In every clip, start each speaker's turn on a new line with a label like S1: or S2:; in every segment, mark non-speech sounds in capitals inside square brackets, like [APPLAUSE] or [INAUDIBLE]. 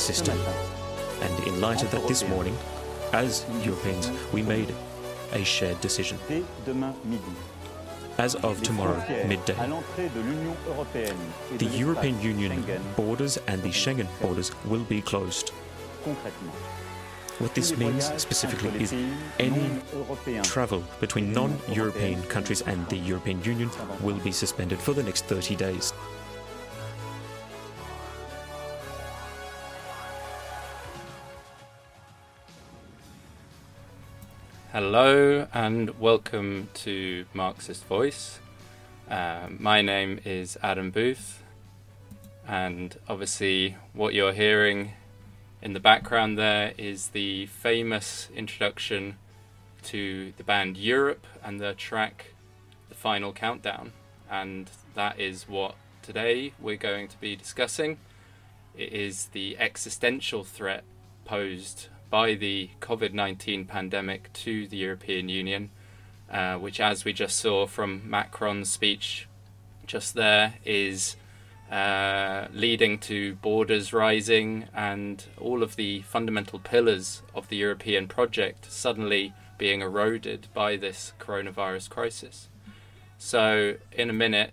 S1: System. And in light of that, this morning, as Europeans, we made a shared decision. As of tomorrow midday, the European Union borders and the Schengen borders will be closed. What this means specifically is any travel between non European countries and the European Union will be suspended for the next 30 days.
S2: Hello and welcome to Marxist Voice. Uh, my name is Adam Booth, and obviously, what you're hearing in the background there is the famous introduction to the band Europe and their track The Final Countdown, and that is what today we're going to be discussing. It is the existential threat posed by the COVID 19 pandemic to the European Union, uh, which, as we just saw from Macron's speech just there, is uh, leading to borders rising and all of the fundamental pillars of the European project suddenly being eroded by this coronavirus crisis. So, in a minute,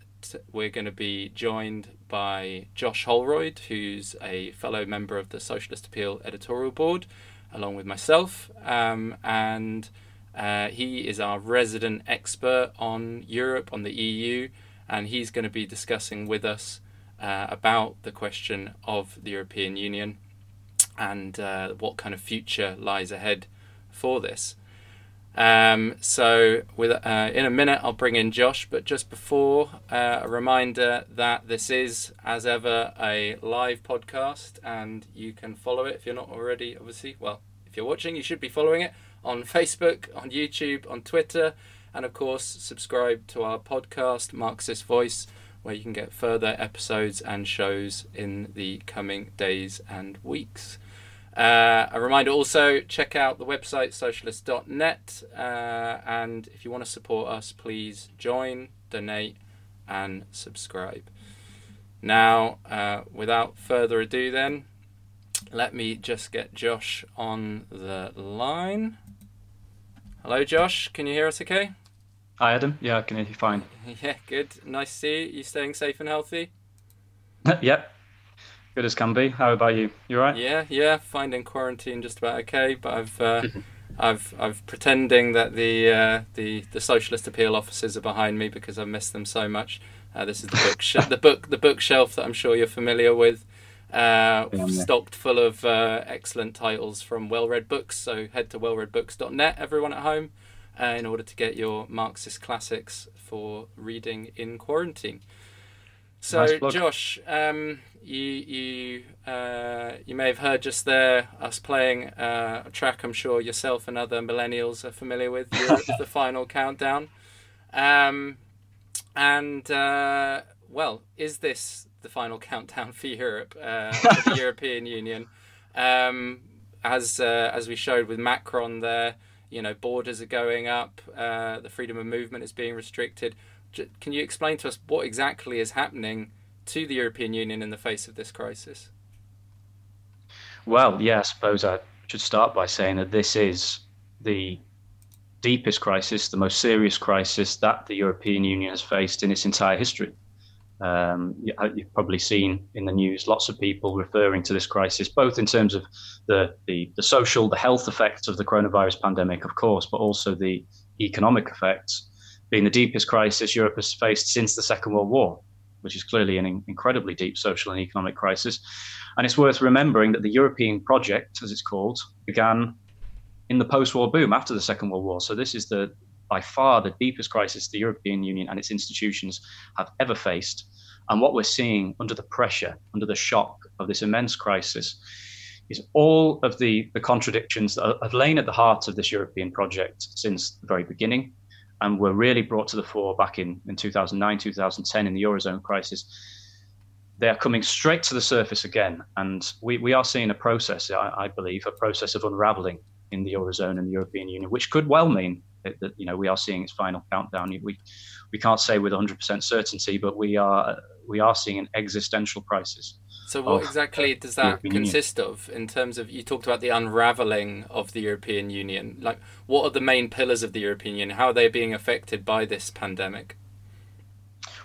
S2: we're going to be joined by Josh Holroyd, who's a fellow member of the Socialist Appeal editorial board, along with myself. Um, and uh, he is our resident expert on Europe, on the EU, and he's going to be discussing with us uh, about the question of the European Union and uh, what kind of future lies ahead for this. Um, so, with uh, in a minute, I'll bring in Josh. But just before, uh, a reminder that this is, as ever, a live podcast, and you can follow it if you're not already. Obviously, well, if you're watching, you should be following it on Facebook, on YouTube, on Twitter, and of course, subscribe to our podcast, Marxist Voice, where you can get further episodes and shows in the coming days and weeks. Uh, a reminder also check out the website socialist.net uh, and if you want to support us please join donate and subscribe. Now uh, without further ado then let me just get josh on the line. Hello josh. Can you hear us okay?
S3: Hi, Adam. Yeah, I can hear you fine. [LAUGHS]
S2: yeah good. Nice to see you. You staying safe and healthy? [LAUGHS]
S3: Yep. Good as can be. How about you? You alright?
S2: Yeah, yeah, finding quarantine just about okay, but I've uh, I've I've pretending that the uh, the the socialist appeal offices are behind me because I miss them so much. Uh, this is the book sh- the book the bookshelf that I'm sure you're familiar with, uh, stocked full of uh, excellent titles from well-read books. So head to wellreadbooks.net, everyone at home, uh, in order to get your Marxist classics for reading in quarantine. So,
S3: Nice.
S2: Josh, um, you you uh, you may have heard just there us playing uh, a track. I'm sure yourself and other millennials are familiar with the [LAUGHS] final countdown. Um, and uh, well, is this the final countdown for Europe, uh, for the [LAUGHS] European Union? Um, as uh, as we showed with Macron there, you know, borders are going up, uh, the freedom of movement is being restricted. J- Can you explain to us what exactly is happening to the European Union in the face of this crisis?
S3: Well, yeah, I suppose I should start by saying that this is the deepest crisis, the most serious crisis that the European Union has faced in its entire history. Um, you- you've probably seen in the news lots of people referring to this crisis, both in terms of the, the, the social, the health effects of the coronavirus pandemic, of course, but also the economic effects, being the deepest crisis Europe has faced since the Second World War, which is clearly an incredibly deep social and economic crisis. And it's worth remembering that the European project, as it's called, began in the post-war boom after the Second World War. So this is the by far the deepest crisis the European Union and its institutions have ever faced. And what we're seeing under the pressure, under the shock of this immense crisis, is all of the, the contradictions that have lain at the heart of this European project since the very beginning and were really brought to the fore back in, in 2009, 2010 in the Eurozone crisis. They are coming straight to the surface again. And we, we are seeing a process, I, I believe, a process of unraveling in the Eurozone and the European Union, which could well mean that, that you know we are seeing its final countdown. We, we can't say with 100% certainty, but we are, we are seeing an existential crisis
S2: so, what oh, exactly does that consist of in terms of you talked about the unraveling of the European Union? Like, what are the main pillars of the European Union? How are they being affected by this pandemic?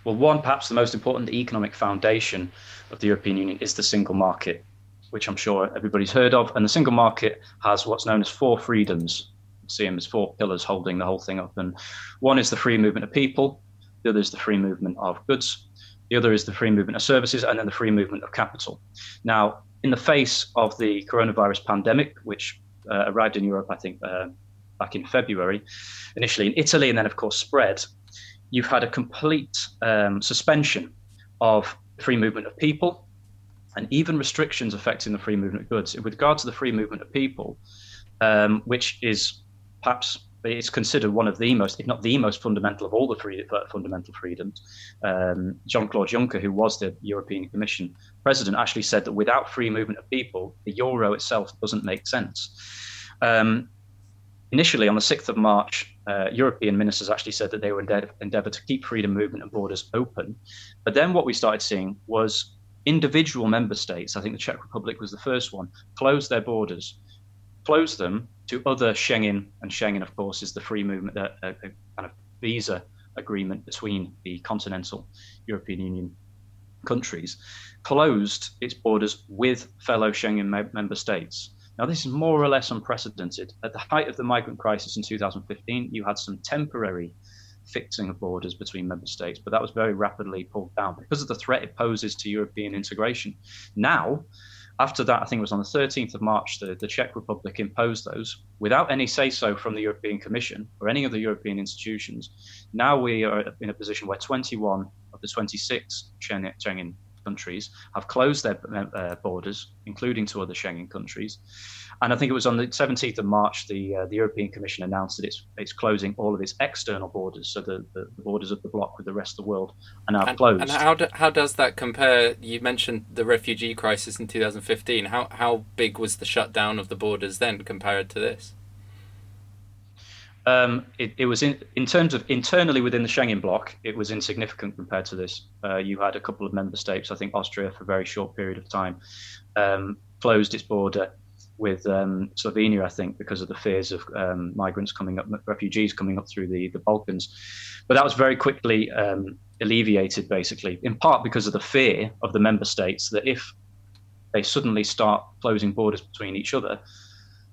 S3: Well, one, perhaps the most important economic foundation of the European Union is the single market, which I'm sure everybody's heard of. And the single market has what's known as four freedoms. See them as four pillars holding the whole thing up. And one is the free movement of people, the other is the free movement of goods, the other is the free movement of services, and then the free movement of capital. Now, in the face of the coronavirus pandemic, which uh, arrived in Europe, I think, uh, back in February, initially in Italy, and then, of course, spread, you've had a complete um, suspension of free movement of people and even restrictions affecting the free movement of goods. With regard to the free movement of people, um, which is perhaps it's considered one of the most, if not the most fundamental of all the free, fundamental freedoms. Um, Jean Claude Juncker, who was the European Commission president, actually said that without free movement of people, the euro itself doesn't make sense. Um, initially, on the 6th of March, uh, European ministers actually said that they would endeavor to keep freedom movement and borders open. But then what we started seeing was individual member states, I think the Czech Republic was the first one, closed their borders, closed them to other Schengen, and Schengen, of course, is the free movement, a, a, a kind of visa agreement between the continental European Union countries, closed its borders with fellow Schengen me- member states. Now, this is more or less unprecedented. At the height of the migrant crisis in 2015, you had some temporary fixing of borders between member states, but that was very rapidly pulled down because of the threat it poses to European integration. Now, after that, I think it was on the 13th of March, the, the Czech Republic imposed those without any say so from the European Commission or any of the European institutions. Now we are in a position where 21 of the 26 Schengen countries have closed their uh, borders, including to other Schengen countries. And I think it was on the 17th of March, the uh, the European Commission announced that it's it's closing all of its external borders, so the, the, the borders of the bloc with the rest of the world are now
S2: and,
S3: closed.
S2: And how do, how does that compare? You mentioned the refugee crisis in 2015. How how big was the shutdown of the borders then compared to this?
S3: Um, it, it, was in, in terms of internally within the Schengen bloc, it was insignificant compared to this. Uh, you had a couple of member states, I think Austria for a very short period of time, um, closed its border with um, Slovenia, I think, because of the fears of um, migrants coming up, refugees coming up through the, the Balkans. But that was very quickly um, alleviated, basically, in part because of the fear of the member states that if they suddenly start closing borders between each other,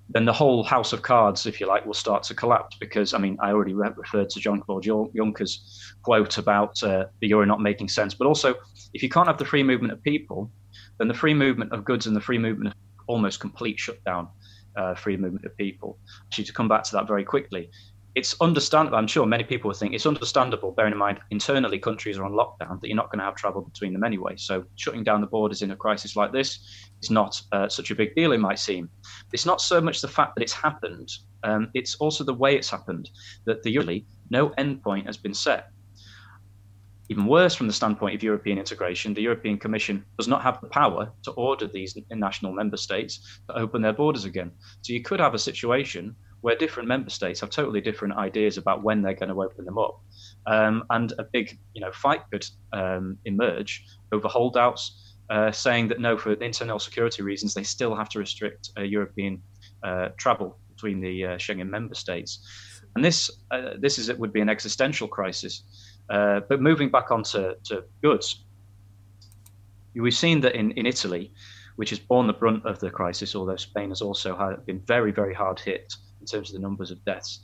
S3: then the whole house of cards, if you like, will start to collapse. Because, I mean, I already re- referred to John Claude Juncker's quote about uh, the euro not making sense. But also, if you can't have the free movement of people, then the free movement of goods and the free movement of almost complete shutdown, uh, free movement of people. Actually, to come back to that very quickly, it's understandable. I'm sure many people think it's understandable, bearing in mind internally countries are on lockdown, that you're not going to have travel between them anyway. So shutting down the borders in a crisis like this is not uh, such a big deal, it might seem. It's not so much the fact that it's happened, um, it's also the way it's happened, that the usually no endpoint has been set. Even worse, from the standpoint of European integration, the European Commission does not have the power to order these national member states to open their borders again. So you could have a situation where different member states have totally different ideas about when they're going to open them up. Um, and a big you know, fight could um, emerge over holdouts uh, saying that no, for internal security reasons, they still have to restrict uh, European uh, travel between the uh, Schengen member states. And this, uh, this is, it would be an existential crisis. Uh, but moving back onto to goods, we've seen that in, in Italy, which has borne the brunt of the crisis, although Spain has also had, been very, very hard hit in terms of the numbers of deaths.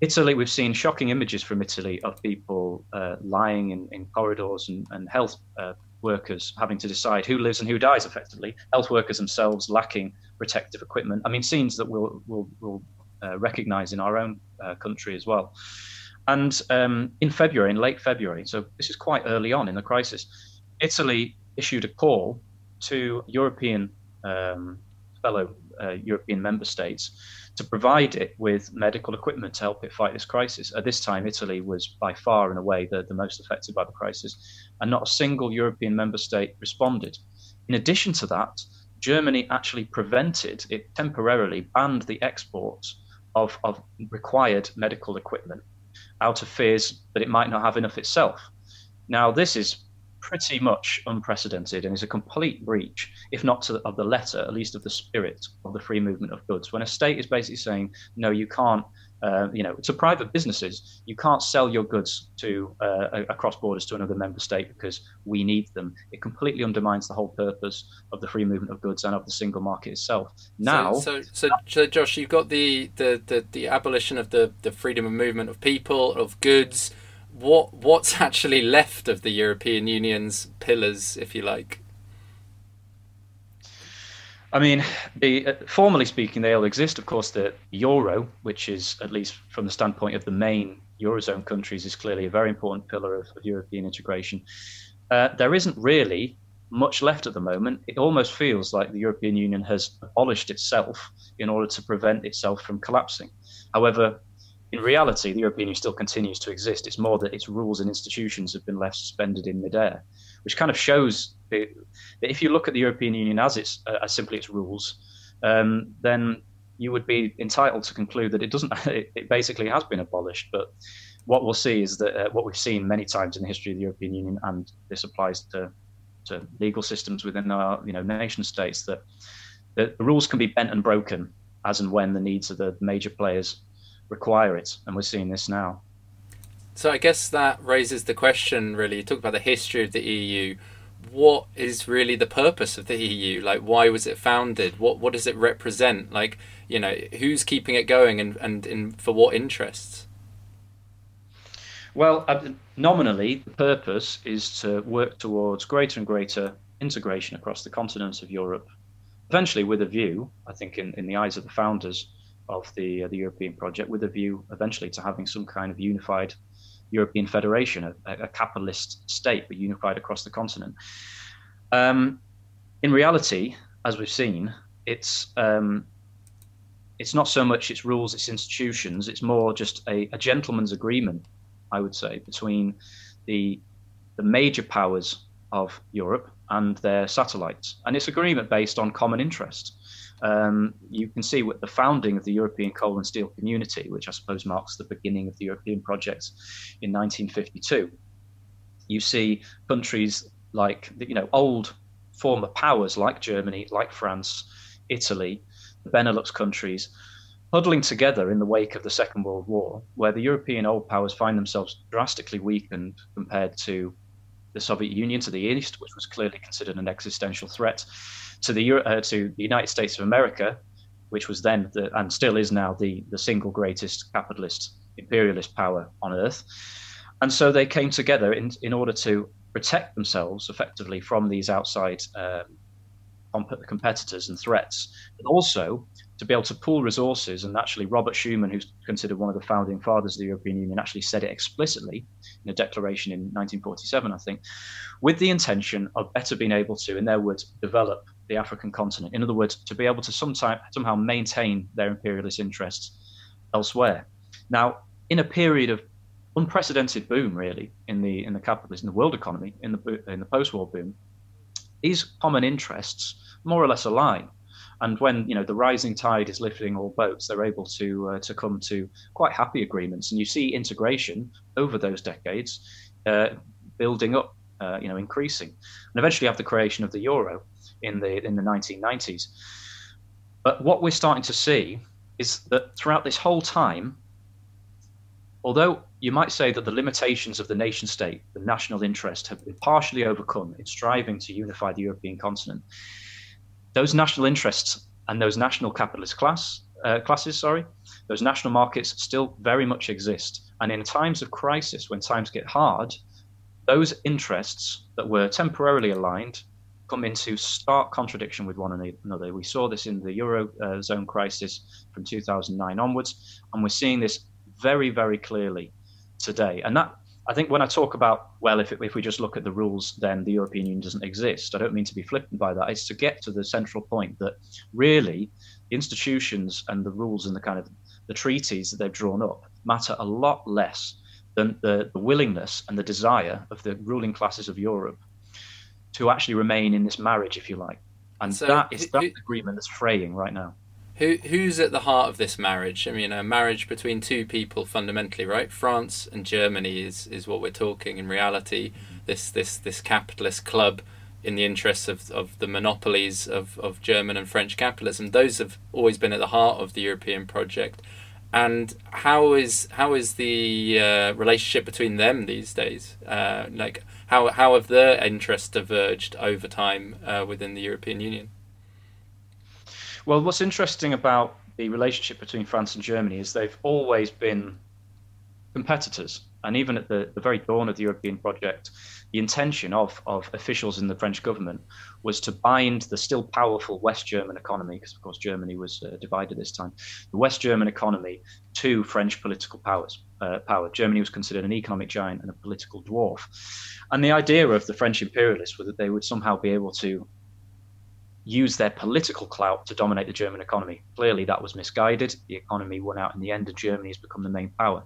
S3: Italy, we've seen shocking images from Italy of people uh, lying in, in corridors and, and health uh, workers having to decide who lives and who dies effectively, health workers themselves lacking protective equipment. I mean, scenes that we'll, we'll, we'll uh, recognize in our own uh, country as well. And um, in February, in late February, so this is quite early on in the crisis, Italy issued a call to European um, fellow uh, European member states to provide it with medical equipment to help it fight this crisis. At this time, Italy was by far and away the, the most affected by the crisis, and not a single European member state responded. In addition to that, Germany actually prevented, it temporarily banned the export of, of required medical equipment out of fears that it might not have enough itself. Now, this is pretty much unprecedented and is a complete breach, if not the, of the letter, at least of the spirit of the free movement of goods. When a state is basically saying, no, you can't, uh, you know, to private businesses, you can't sell your goods to uh, across borders to another member state because we need them. It completely undermines the whole purpose of the free movement of goods and of the single market itself. Now,
S2: so, so, so Josh, you've got the, the, the, the abolition of the, the freedom of movement of people, of goods what what's [LAUGHS] actually left of the European Union's pillars, if you like?
S3: I mean, the, uh, formally speaking, they all exist. Of course, the euro, which is at least from the standpoint of the main eurozone countries, is clearly a very important pillar of, of European integration. Uh, there isn't really much left at the moment. It almost feels like the European Union has abolished itself in order to prevent itself from collapsing. However, in reality, the European Union still continues to exist. It's more that its rules and institutions have been left suspended in midair, which kind of shows that if you look at the European Union as its uh, as simply its rules, um, then you would be entitled to conclude that it doesn't. [LAUGHS] It, basically has been abolished. But what we'll see is that uh, what we've seen many times in the history of the European Union, and this applies to to legal systems within our you know nation states, that the rules can be bent and broken as and when the needs of the major players require it, and we're seeing this now.
S2: So I guess that raises the question. Really, you talk about the history of the EU. What is really the purpose of the EU? Like, why was it founded? What what does it represent? Like, you know, who's keeping it going, and and in, for what interests?
S3: Well, uh, nominally, the purpose is to work towards greater and greater integration across the continent of Europe. Eventually, with a view, I think, in, in the eyes of the founders, of the uh, the European project, with a view eventually to having some kind of unified European federation, a, a capitalist state, but unified across the continent. Um, in reality, as we've seen, it's um, it's not so much its rules, its institutions. It's more just a, a gentleman's agreement, I would say, between the the major powers of Europe and their satellites, and it's agreement based on common interest um, you can see what the founding of the European Coal and Steel Community, which I suppose marks the beginning of the European project in 1952. You see countries like, you know, old former powers like Germany, like France, Italy, the Benelux countries, huddling together in the wake of the Second World War, where the European old powers find themselves drastically weakened compared to the Soviet Union to the east, which was clearly considered an existential threat, to the uh, to the United States of America, which was then the, and still is now the the single greatest capitalist imperialist power on earth. And so they came together in in order to protect themselves effectively from these outside um, competitors and threats, but also to be able to pool resources. And actually, Robert Schuman, who's considered one of the founding fathers of the European Union, actually said it explicitly in a declaration in 1947, I think, with the intention of better being able to, in their words, develop the African continent. In other words, to be able to sometime, somehow maintain their imperialist interests elsewhere. Now, in a period of unprecedented boom, really, in the in the capitalism, in the world economy, in the in the post-war boom, these common interests more or less align. And when you know the rising tide is lifting all boats, they're able to uh, to come to quite happy agreements. And you see integration over those decades uh, building up, uh, you know, increasing, and eventually have the creation of the euro in the in the 1990s. But what we're starting to see is that throughout this whole time, although you might say that the limitations of the nation state, the national interest, have been partially overcome in striving to unify the European continent, those national interests and those national capitalist class uh, classes, sorry, Those national markets still very much exist. And in times of crisis, when times get hard, those interests that were temporarily aligned come into stark contradiction with one another. We saw this in the Eurozone uh, crisis from 2009 onwards, and we're seeing this very, very clearly today. And that, I think, when I talk about, well, if, it, if we just look at the rules, then the European Union doesn't exist, I don't mean to be flippant by that. It's to get to the central point that really institutions and the rules and the kind of the treaties that they've drawn up matter a lot less than the, the willingness and the desire of the ruling classes of Europe to actually remain in this marriage, if you like. And so that is that agreement that's fraying right now.
S2: Who who's at the heart of this marriage? I mean, a marriage between two people fundamentally, right? France and Germany is is what we're talking in reality. This this this capitalist club in the interests of, of the monopolies of, of German and French capitalism. Those have always been at the heart of the European project. And how is how is the uh, relationship between them these days? Uh, like how how have their interests diverged over time uh, within the European Union?
S3: Well, what's interesting about the relationship between France and Germany is they've always been competitors. And even at the, the very dawn of the European project, the intention of, of officials in the French government was to bind the still powerful West German economy, because of course Germany was uh, divided this time, the West German economy to French political powers. Uh, power. Germany was considered an economic giant and a political dwarf. And the idea of the French imperialists was that they would somehow be able to use their political clout to dominate the German economy. Clearly, that was misguided. The economy won out in the end, and Germany has become the main power.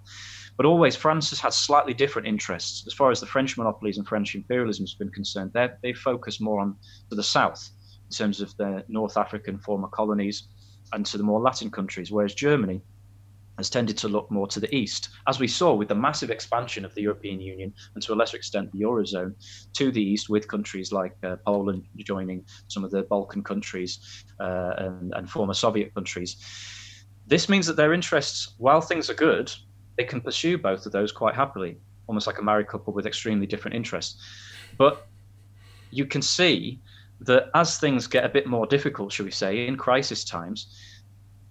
S3: But always, France has had slightly different interests. As far as the French monopolies and French imperialism has been concerned, they focus more on to the south in terms of their North African former colonies and to the more Latin countries, whereas Germany has tended to look more to the east, as we saw with the massive expansion of the European Union and to a lesser extent the Eurozone to the east, with countries like uh, Poland joining some of the Balkan countries uh, and, and former Soviet countries. This means that their interests, while things are good, they can pursue both of those quite happily, almost like a married couple with extremely different interests. But you can see that as things get a bit more difficult, shall we say, in crisis times,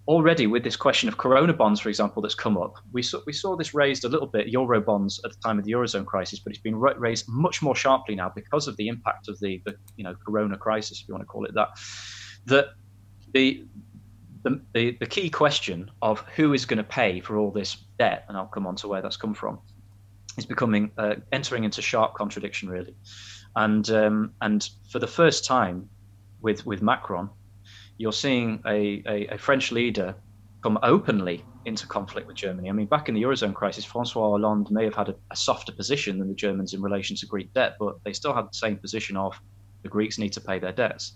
S3: already with this question of corona bonds, for example, that's come up, we saw, we saw this raised a little bit, euro bonds at the time of the eurozone crisis, but it's been raised much more sharply now because of the impact of the, the you know corona crisis, if you want to call it that. That the the, the, the key question of who is going to pay for all this debt, and I'll come on to where that's come from, is becoming uh, entering into sharp contradiction, really. And um, and for the first time, with with Macron, you're seeing a, a, a, French leader come openly into conflict with Germany. I mean, back in the eurozone crisis, Francois Hollande may have had a, a softer position than the Germans in relation to Greek debt, but they still had the same position of the Greeks need to pay their debts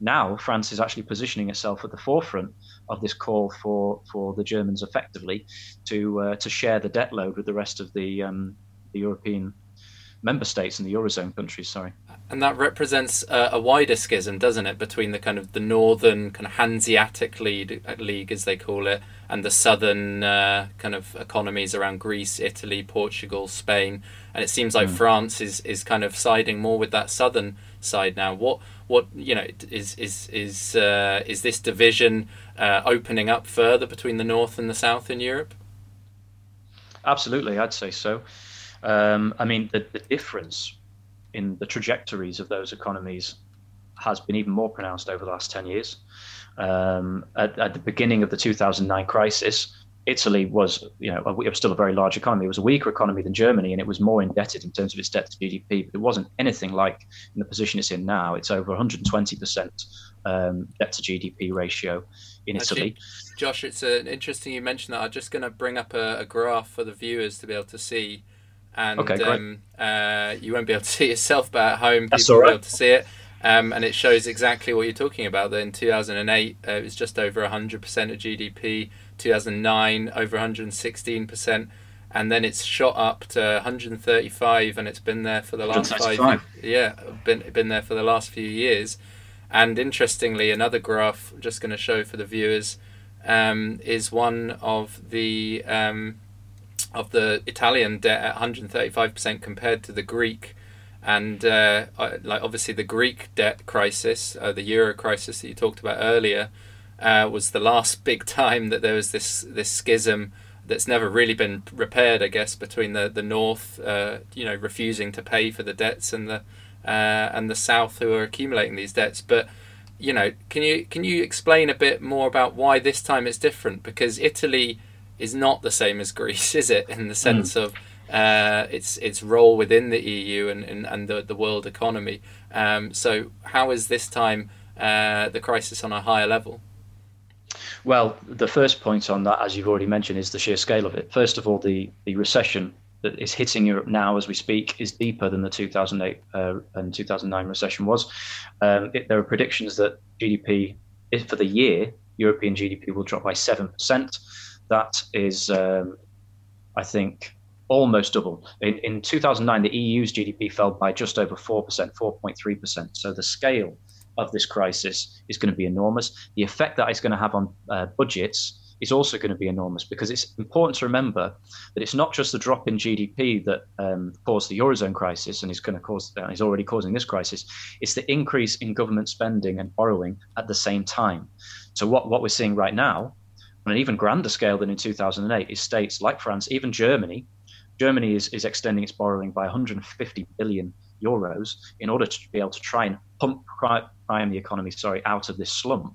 S3: now France is actually positioning itself at the forefront of this call for, for the Germans effectively to uh, to share the debt load with the rest of the um, the European member states and the eurozone countries. Sorry,
S2: and that represents a, a wider schism, doesn't it, between the kind of the northern kind of Hanseatic league, league as they call it, and the southern uh, kind of economies around Greece, Italy, Portugal, Spain, and it seems like mm. France is is kind of siding more with that southern side now. What what you know is is is uh, is this division uh, opening up further between the north and the south in Europe?
S3: Absolutely, I'd say so. Um, I mean, the, the difference in the trajectories of those economies has been even more pronounced over the last 10 years. Um, at, at, the beginning of the 2009 crisis, Italy was, you know, it was still a very large economy. It was a weaker economy than Germany, and it was more indebted in terms of its debt to GDP. But it wasn't anything like in the position it's in now. It's over 120 percent um, debt to GDP ratio in Actually, Italy.
S2: Josh, it's uh, interesting you mentioned that. I'm just going to bring up a, a, graph for the viewers to be able to see. And okay, um, uh, you won't be able to [LAUGHS] see yourself, but at home, people will be able to see it. Um, and it shows exactly what you're talking about. That in 2008, uh, it was just over 100% of GDP. 2009 over 116%, and then it's shot up to 135, and it's been there for the last five. Yeah, been been there for the last few years. And interestingly, another graph I'm just going to show for the viewers um, is one of the um, of the Italian debt at 135% compared to the Greek. And uh, like obviously the Greek debt crisis, uh, the euro crisis that you talked about earlier, uh, was the last [LAUGHS] big time that there was this this schism that's never really been repaired, I guess, between the the North, uh, you know, refusing to pay for the debts and the uh, and the South who are accumulating these debts. But you know, can you can you explain a bit more about why this time it's different? Because Italy is not the same as Greece, [LAUGHS] is it? In the sense mm. of uh, its its role within the EU and, and, and the, the world economy. Um, so how is this time uh, the crisis on a higher level?
S3: Well, the first point on that, as you've already mentioned, is the sheer scale of it. First of all, the, the recession that is hitting Europe now as we speak is deeper than the 2008 uh, and 2009 recession was. Um, it, there are predictions that GDP, for the year, European GDP will drop by 7%. That is, um, I think, almost double. In, in 2009, the EU's GDP fell by just over 4%, 4.3%. So the scale of this crisis is going to be enormous. The effect that it's going to have on uh, budgets is also going to be enormous because it's important to remember that it's not just the drop in GDP that um, caused the eurozone crisis and is going to cause uh, is already causing this crisis. It's the increase in government spending and borrowing at the same time. So what what we're seeing right now, on an even grander scale than in 2008, is states like France, even Germany. Germany is, is extending its borrowing by 150 billion euros in order to be able to try and pump prime the economy, sorry, out of this slump.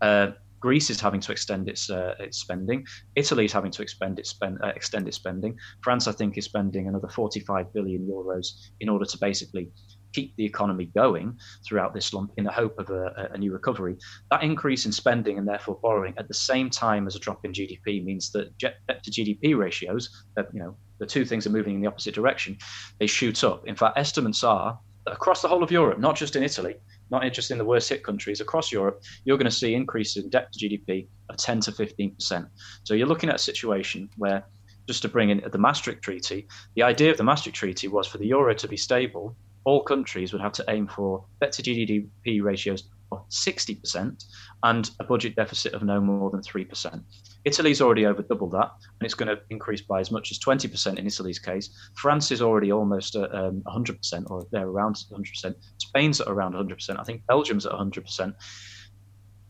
S3: Uh, Greece is having to extend its uh, its spending. Italy is having to expend its spend, uh, extend its spending. France, I think, is spending another 45 billion euros in order to basically keep the economy going throughout this slump in the hope of a, a, new recovery. That increase in spending and therefore borrowing at the same time as a drop in GDP means that debt to GDP ratios, uh, you know, the two things are moving in the opposite direction. They shoot up. In fact, estimates are that across the whole of Europe, not just in Italy, not just in the worst hit countries across Europe, you're going to see increases in debt to GDP of 10 to 15%. So you're looking at a situation where, just to bring in the Maastricht Treaty, the idea of the Maastricht Treaty was for the euro to be stable, all countries would have to aim for debt to GDP ratios of 60% and a budget deficit of no more than 3%. Italy's already over double that, and it's going to increase by as much as 20% in Italy's case. France is already almost um, 100%, or they're around 100%. Spain's at around 100%. I think Belgium's at 100%.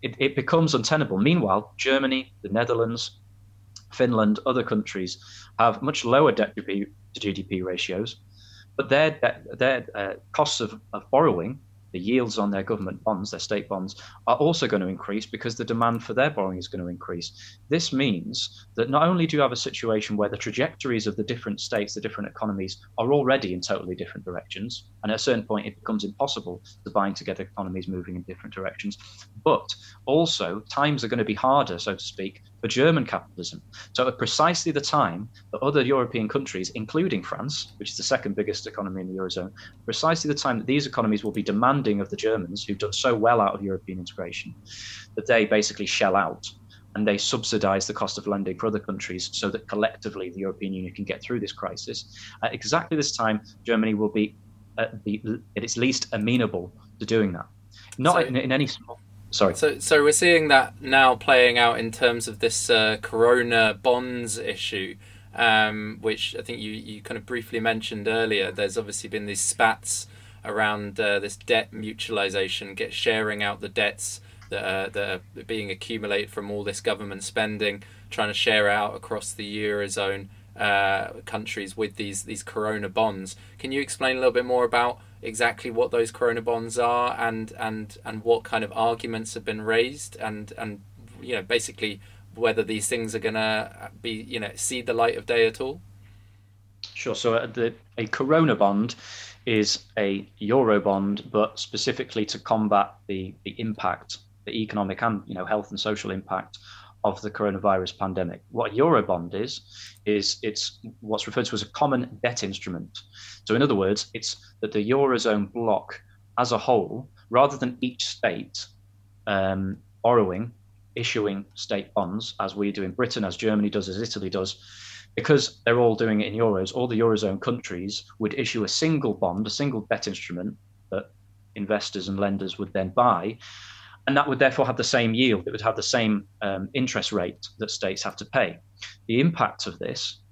S3: It, it becomes untenable. Meanwhile, Germany, the Netherlands, Finland, other countries have much lower debt to GDP ratios, but their, their uh, costs of, of borrowing the yields on their government bonds, their state bonds, are also going to increase because the demand for their borrowing is going to increase. This means that not only do you have a situation where the trajectories of the different states, the different economies, are already in totally different directions, and at a certain point it becomes impossible to bind together economies moving in different directions, but also times are going to be harder, so to speak, for German capitalism. So at precisely the time that other European countries, including France, which is the second biggest economy in the Eurozone, precisely the time that these economies will be demanding of the Germans, who've done so well out of European integration, that they basically shell out and they subsidize the cost of lending for other countries so that collectively the European Union can get through this crisis. At exactly this time, Germany will be at, the, at its least amenable to doing that. Not so, in, in any small Sorry.
S2: So, so we're seeing that now playing out in terms of this uh, Corona bonds issue, um, which I think you, you kind of briefly mentioned earlier. There's obviously been these spats around uh, this debt mutualization, get sharing out the debts that are, that are being accumulated from all this government spending, trying to share out across the eurozone uh, countries with these these Corona bonds. Can you explain a little bit more about? Exactly what those corona bonds are and and and what kind of arguments have been raised and and you know basically whether these things are going to be you know see the light of day at all.
S3: Sure. So uh, the, a corona bond is a euro bond but specifically to combat the the impact the economic and you know health and social impact of the coronavirus pandemic. What a Eurobond is, is it's what's referred to as a common debt instrument. So, in other words, it's that the Eurozone bloc as a whole, rather than each state um, borrowing, issuing state bonds, as we do in Britain, as Germany does, as Italy does, because they're all doing it in euros, all the Eurozone countries would issue a single bond, a single debt instrument that investors and lenders would then buy and that would therefore have the same yield. It would have the same um, interest rate that states have to pay. The impact of this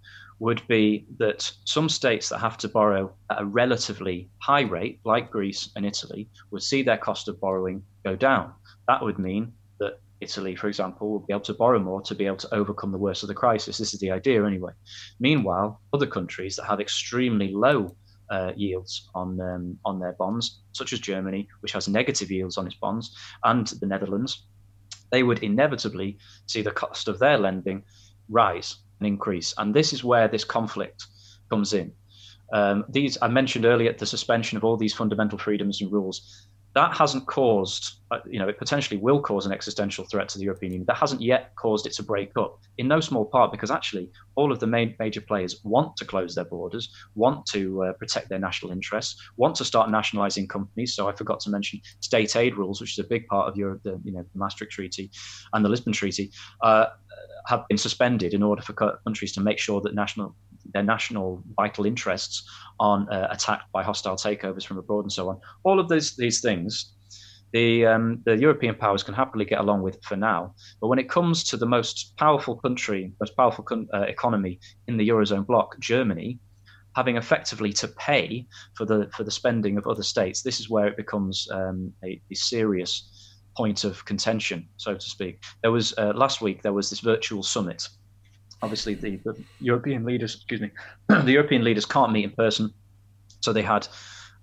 S3: would be that some states that have to borrow at a relatively high rate, like Greece and Italy, would see their cost of borrowing go down. That would mean that Italy, for example, would be able to borrow more to be able to overcome the worst of the crisis. This is the idea, anyway. Meanwhile, other countries that have extremely low uh, yields on um, on their bonds, such as Germany, which has negative yields on its bonds, and the Netherlands, they would inevitably see the cost of their lending rise and increase. And this is where this conflict comes in. Um, these I mentioned earlier the suspension of all these fundamental freedoms and rules that hasn't caused, uh, you know, it potentially will cause an existential threat to the European Union. That hasn't yet caused it to break up, in no small part because actually all of the main major players want to close their borders, want to uh, protect their national interests, want to start nationalising companies. So I forgot to mention state aid rules, which is a big part of Europe, the, you know, the Maastricht Treaty and the Lisbon Treaty, uh, have been suspended in order for countries to make sure that national their national vital interests aren't uh, attacked by hostile takeovers from abroad and so on. All of these these things, the um, the European powers can happily get along with for now. But when it comes to the most powerful country, most powerful uh, economy in the eurozone bloc, Germany, having effectively to pay for the for the spending of other states, this is where it becomes um, a, a, serious point of contention, so to speak. There was uh, last week there was this virtual summit obviously the, the European leaders, excuse me, [CLEARS THROAT] the European leaders can't meet in person, so they had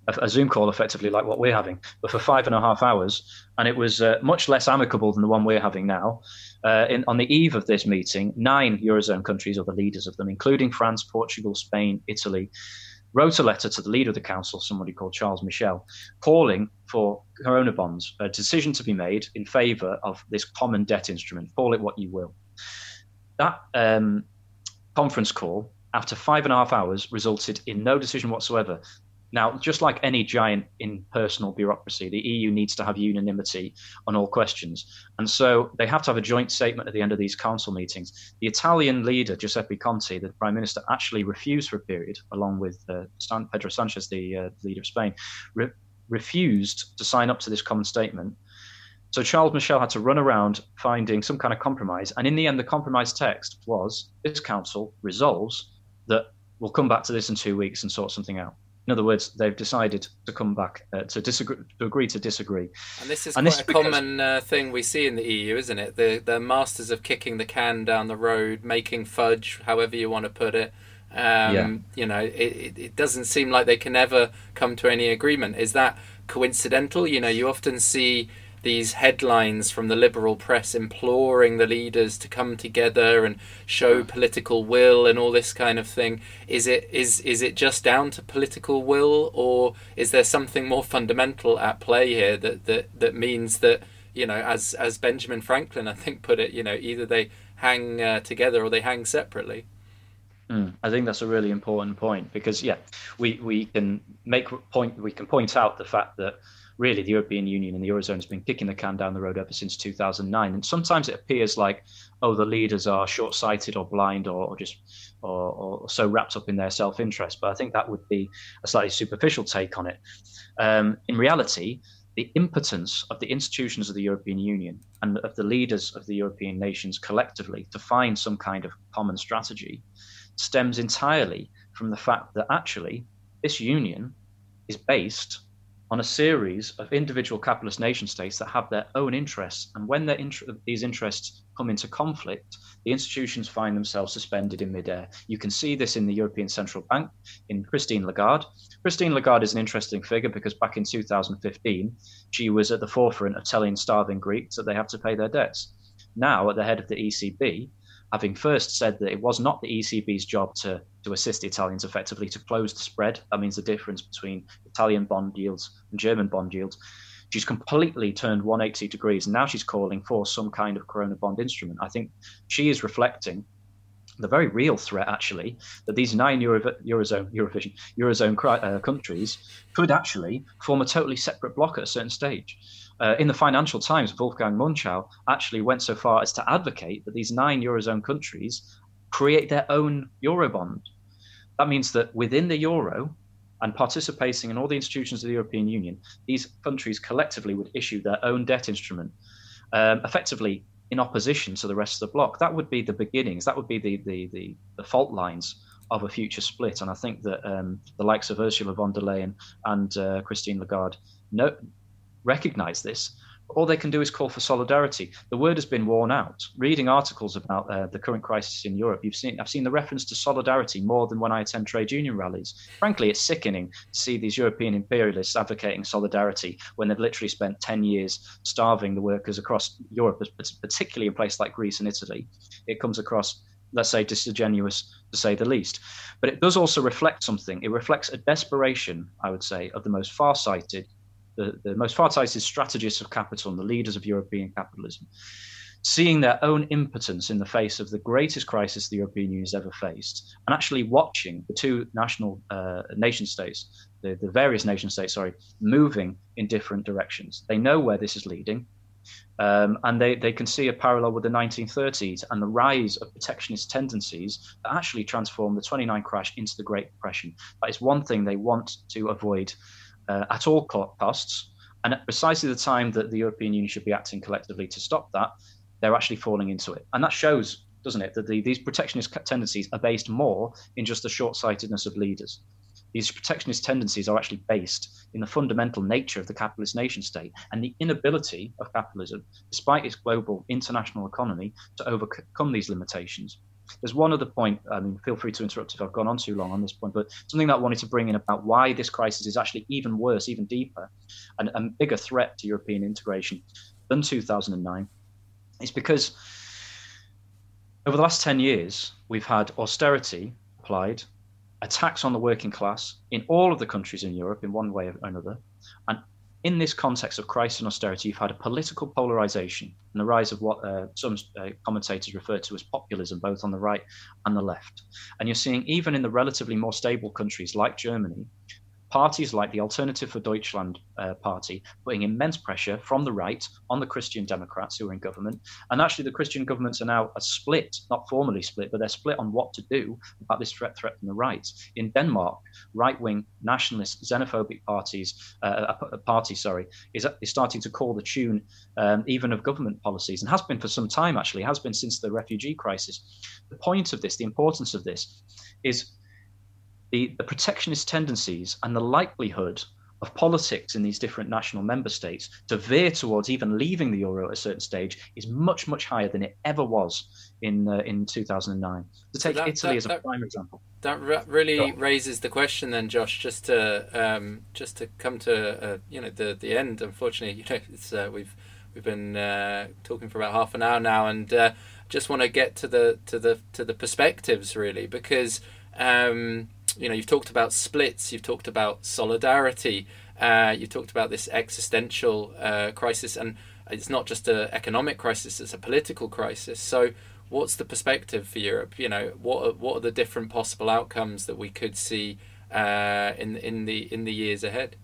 S3: a, a, Zoom call effectively like what we're having, but for five and a half hours, and it was uh, much less amicable than the one we're having now. Uh, in, on the eve of this meeting, nine eurozone countries, or the leaders of them, including France, Portugal, Spain, Italy, wrote a letter to the leader of the council, somebody called Charles Michel, calling for corona bonds, a decision to be made in favour of this common debt instrument. Call it what you will that um, conference call, after five and a half hours, resulted in no decision whatsoever. Now, just like any giant impersonal bureaucracy, the EU needs to have unanimity on all questions. And so they have to have a joint statement at the end of these council meetings. The Italian leader, Giuseppe Conte, the prime minister, actually refused for a period, along with uh, Pedro Sanchez, the uh, leader of Spain, re- refused to sign up to this common statement so Charles Michel had to run around finding some kind of compromise. And in the end, the compromise text was this council resolves that we'll come back to this in two weeks and sort something out. In other words, they've decided to come back uh, to disagree, to agree to disagree.
S2: And this is and quite this a because... common uh, thing we see in the EU, isn't it? The the masters of kicking the can down the road, making fudge, however you want to put it. Um, yeah. You know, it, it doesn't seem like they can ever come to any agreement. Is that coincidental? You know, you often see these headlines from the liberal press imploring the leaders to come together and show political will and all this kind of thing. Is it is is it just down to political will or is there something more fundamental at play here that that that means that you know as as Benjamin Franklin I think put it you know either they hang uh, together or they hang separately?
S3: Mm, I think that's a really important point because yeah, we, we can make point we can point out the fact that really the European Union and the Eurozone has been kicking the can down the road ever since 2009. And sometimes it appears like, oh, the leaders are short sighted or blind or, or just or, or, so wrapped up in their self interest. But I think that would be a slightly superficial take on it. Um, in reality, the impotence of the institutions of the European Union and of the leaders of the European nations collectively to find some kind of common strategy stems entirely from the fact that actually this union is based on a series of individual capitalist nation states that have their own interests. And when these interests come into conflict, the institutions find themselves suspended in midair. You can see this in the European Central Bank, in Christine Lagarde. Christine Lagarde is an interesting figure because back in 2015, she was at the forefront of telling starving Greeks that they have to pay their debts. Now, at the head of the ECB, having first said that it was not the ECB's job to, to assist the Italians effectively to close the spread. That means the difference between Italian bond yields and German bond yields. She's completely turned 180 degrees, and now she's calling for some kind of Corona bond instrument. I think she is reflecting the very real threat, actually, that these nine Euro, eurozone Eurovision, eurozone uh, countries could actually form a totally separate bloc at a certain stage. Uh, in the Financial Times, Wolfgang Munchau actually went so far as to advocate that these nine Eurozone countries create their own Eurobond. That means that within the Euro and participating in all the institutions of the European Union, these countries collectively would issue their own debt instrument, um, effectively in opposition to the rest of the bloc. That would be the beginnings, that would be the, the, the, the fault lines of a future split. And I think that um, the likes of Ursula von der Leyen and uh, Christine Lagarde know, recognize this, all they can do is call for solidarity. The word has been worn out. Reading articles about uh, the current crisis in Europe, you've seen I've seen the reference to solidarity more than when I attend trade union rallies. Frankly, it's sickening to see these European imperialists advocating solidarity when they've literally spent ten years starving the workers across Europe, particularly in places like Greece and Italy. It comes across let's say disingenuous to say the least. But it does also reflect something. It reflects a desperation, I would say, of the most far-sighted the, the most far-sighted strategists of capital and the leaders of European capitalism, seeing their own impotence in the face of the greatest crisis the European Union has ever faced, and actually watching the two national uh, nation states, the, the various nation states, sorry, moving in different directions. They know where this is leading. Um, and they, they can see a parallel with the 1930s and the rise of protectionist tendencies that actually transformed the 29 crash into the Great Depression. That is one thing they want to avoid uh, at all costs. And at precisely the time that the European Union should be acting collectively to stop that, they're actually falling into it. And that shows, doesn't it, that the, these protectionist tendencies are based more in just the short sightedness of leaders. These protectionist tendencies are actually based in the fundamental nature of the capitalist nation state and the inability of capitalism, despite its global international economy, to overcome these limitations. There's one other point. I mean, feel free to interrupt if I've gone on too long on this point, but something that I wanted to bring in about why this crisis is actually even worse, even deeper, and a bigger threat to European integration than 2009 is because over the last 10 years, we've had austerity applied, attacks on the working class in all of the countries in Europe in one way or another, and in this context of crisis and austerity, you've had a political polarization and the rise of what uh, some uh, commentators refer to as populism, both on the right and the left. And you're seeing, even in the relatively more stable countries like Germany, parties like the Alternative for Deutschland uh, party putting immense pressure from the right on the Christian Democrats who are in government. And actually, the Christian governments are now a split, not formally split, but they're split on what to do about this threat, threat from the right. In Denmark, right wing nationalist, xenophobic parties, uh, a, party, sorry, is, is starting to call the tune um, even of government policies and has been for some time, actually, has been since the refugee crisis. The point of this, the importance of this, is the, the protectionist tendencies and the likelihood of politics in these different national member states to veer towards even leaving the euro at a certain stage is much much higher than it ever was in uh, in 2009 to take that, Italy that, as a that, prime example.
S2: that really raises the question then Josh just to um, just to come to uh, you know the the end. Unfortunately you know it's uh, we've we've been uh, talking for about half an hour now and uh, just want to get to the to the to the perspectives really because um, you know, you've talked about splits, you've talked about solidarity, uh, you've talked about this existential uh, crisis, and it's not just an economic crisis; it's a political crisis. So, what's the perspective for Europe? You know, what are, what are the different possible outcomes that we could see uh, in in the in the years ahead?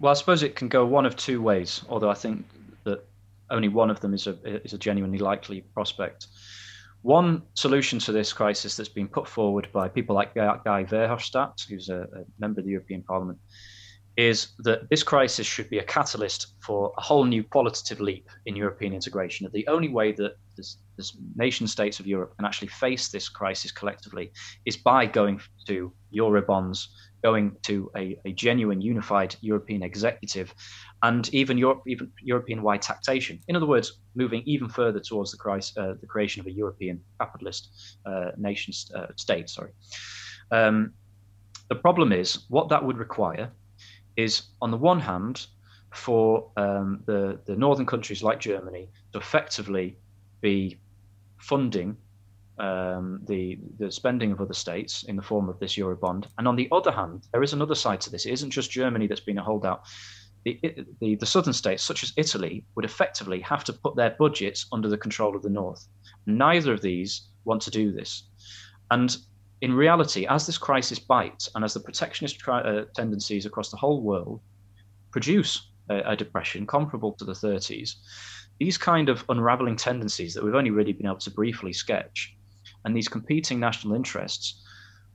S3: Well, I suppose it can go one of two ways. Although I think that only one of them is a is a genuinely likely prospect. One solution to this crisis that's been put forward by people like Guy Verhofstadt, who's a, a member of the European Parliament, is that this crisis should be a catalyst for a whole new qualitative leap in European integration. That the only way that the nation states of Europe can actually face this crisis collectively is by going to Eurobonds, going to a, a genuine unified European executive, and even, Europe, even European-wide taxation. In other words, moving even further towards the, uh, the creation of a European capitalist uh, nation uh, state. Sorry. Um, the problem is what that would require is, on the one hand, for um, the the northern countries like Germany to effectively be funding um, the the spending of other states in the form of this eurobond. And on the other hand, there is another side to this. It isn't just Germany that's been a holdout. The, the, the southern states, such as Italy, would effectively have to put their budgets under the control of the north. Neither of these want to do this. And in reality, as this crisis bites and as the protectionist tri- uh, tendencies across the whole world produce a, a depression comparable to the 30s, these kind of unraveling tendencies that we've only really been able to briefly sketch and these competing national interests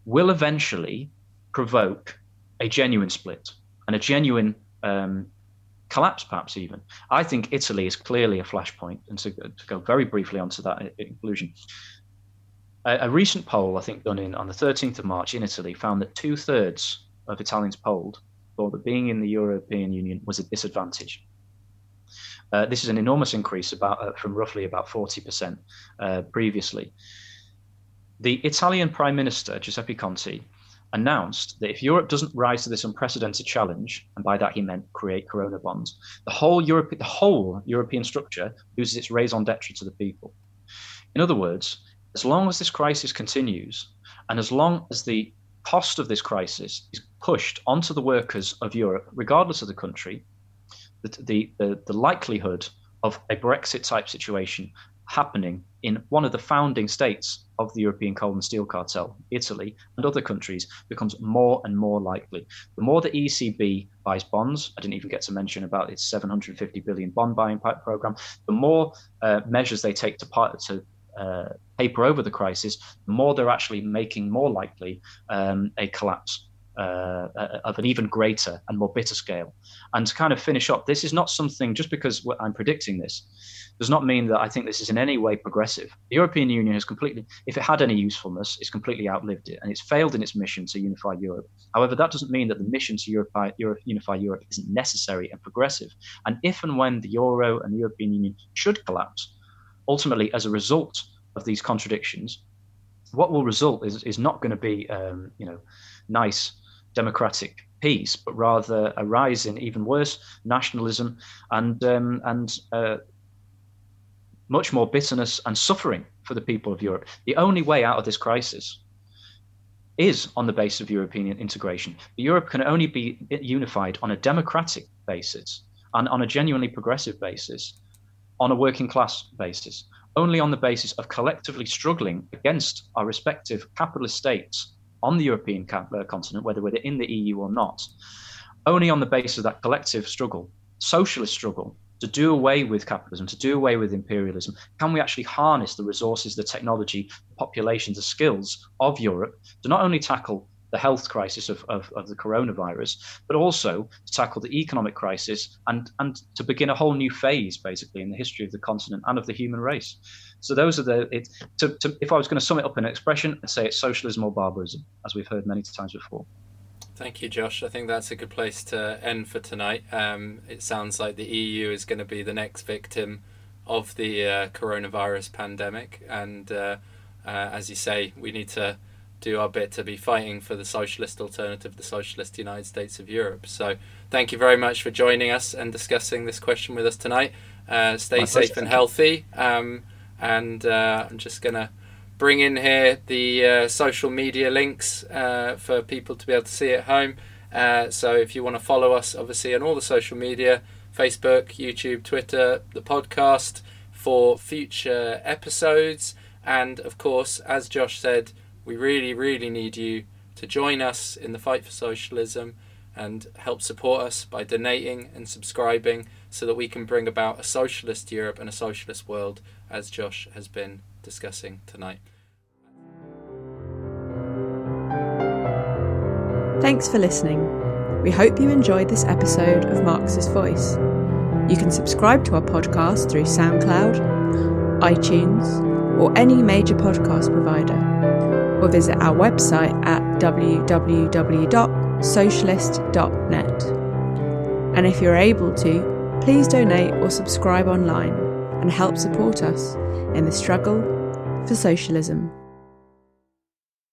S3: will eventually provoke a genuine split and a genuine um, collapse, perhaps even. I think Italy is clearly a flashpoint. And to, to go very briefly onto that conclusion, a, a, recent poll, I think, done in on the 13th of March in Italy, found that two thirds of Italians polled thought that being in the European Union was a disadvantage. Uh, this is an enormous increase about uh, from roughly about 40% uh, previously. The Italian Prime Minister Giuseppe Conte announced that if Europe doesn't rise to this unprecedented challenge, and by that he meant create corona bonds, the whole Europe, the whole European structure loses its raison d'etre to the people. In other words, as long as this crisis continues, and as long as the cost of this crisis is pushed onto the workers of Europe, regardless of the country, the, the, the, the likelihood of a Brexit type situation happening in one of the founding states of the European coal and steel cartel, Italy, and other countries becomes more and more likely. The more the ECB buys bonds, I didn't even get to mention about its 750 billion bond buying program, the more uh, measures they take to, part, to uh, paper over the crisis, the more they're actually making more likely um, a collapse uh, of an even greater and more bitter scale. And to kind of finish up, this is not something just because I'm predicting this does not mean that I think this is in any way progressive. The European Union has completely, if it had any usefulness, it's completely outlived it and it's failed in its mission to unify Europe. However, that doesn't mean that the mission to unify Europe, unify Europe isn't necessary and progressive. And if and when the Euro and the European Union should collapse, ultimately as a result of these contradictions, what will result is, is not going to be, um, you know, nice democratic peace, but rather a rise in even worse nationalism and um, and uh, much more bitterness and suffering for the people of Europe. The only way out of this crisis is on the basis of European integration. Europe can only be unified on a democratic basis and on a genuinely progressive basis, on a working class basis, only on the basis of collectively struggling against our respective capitalist states on the European uh, continent, whether we're in the EU or not, only on the basis of that collective struggle, socialist struggle, to do away with capitalism, to do away with imperialism? Can we actually harness the resources, the technology, the population, the skills of Europe to not only tackle the health crisis of, of, of, the coronavirus, but also to tackle the economic crisis and, and to begin a whole new phase, basically, in the history of the continent and of the human race. So those are the. It, to, to, if I was going to sum it up in an expression, I'd say it's socialism or barbarism, as we've heard many times before.
S2: Thank you, Josh. I think that's a good place to end for tonight. Um, it sounds like the EU is going to be the next victim of the uh, coronavirus pandemic, and uh, uh, as you say, we need to do our bit to be fighting for the socialist alternative, the socialist United States of Europe. So, thank you very much for joining us and discussing this question with us tonight. Uh, stay My safe pleasure. and healthy. Um, and uh, I'm just going to bring in here the uh, social media links uh, for people to be able to see at home. Uh, so, if you want to follow us, obviously, on all the social media Facebook, YouTube, Twitter, the podcast for future episodes. And of course, as Josh said, we really, really need you to join us in the fight for socialism and help support us by donating and subscribing so that we can bring about a socialist Europe and a socialist world, as Josh has been discussing tonight.
S4: Thanks for listening. We hope you enjoyed this episode of Marxist Voice. You can subscribe to our podcast through SoundCloud, iTunes, or any major podcast provider or visit our website at www.socialist.net. And if you're able to, please donate or subscribe online and help support us in the struggle for socialism.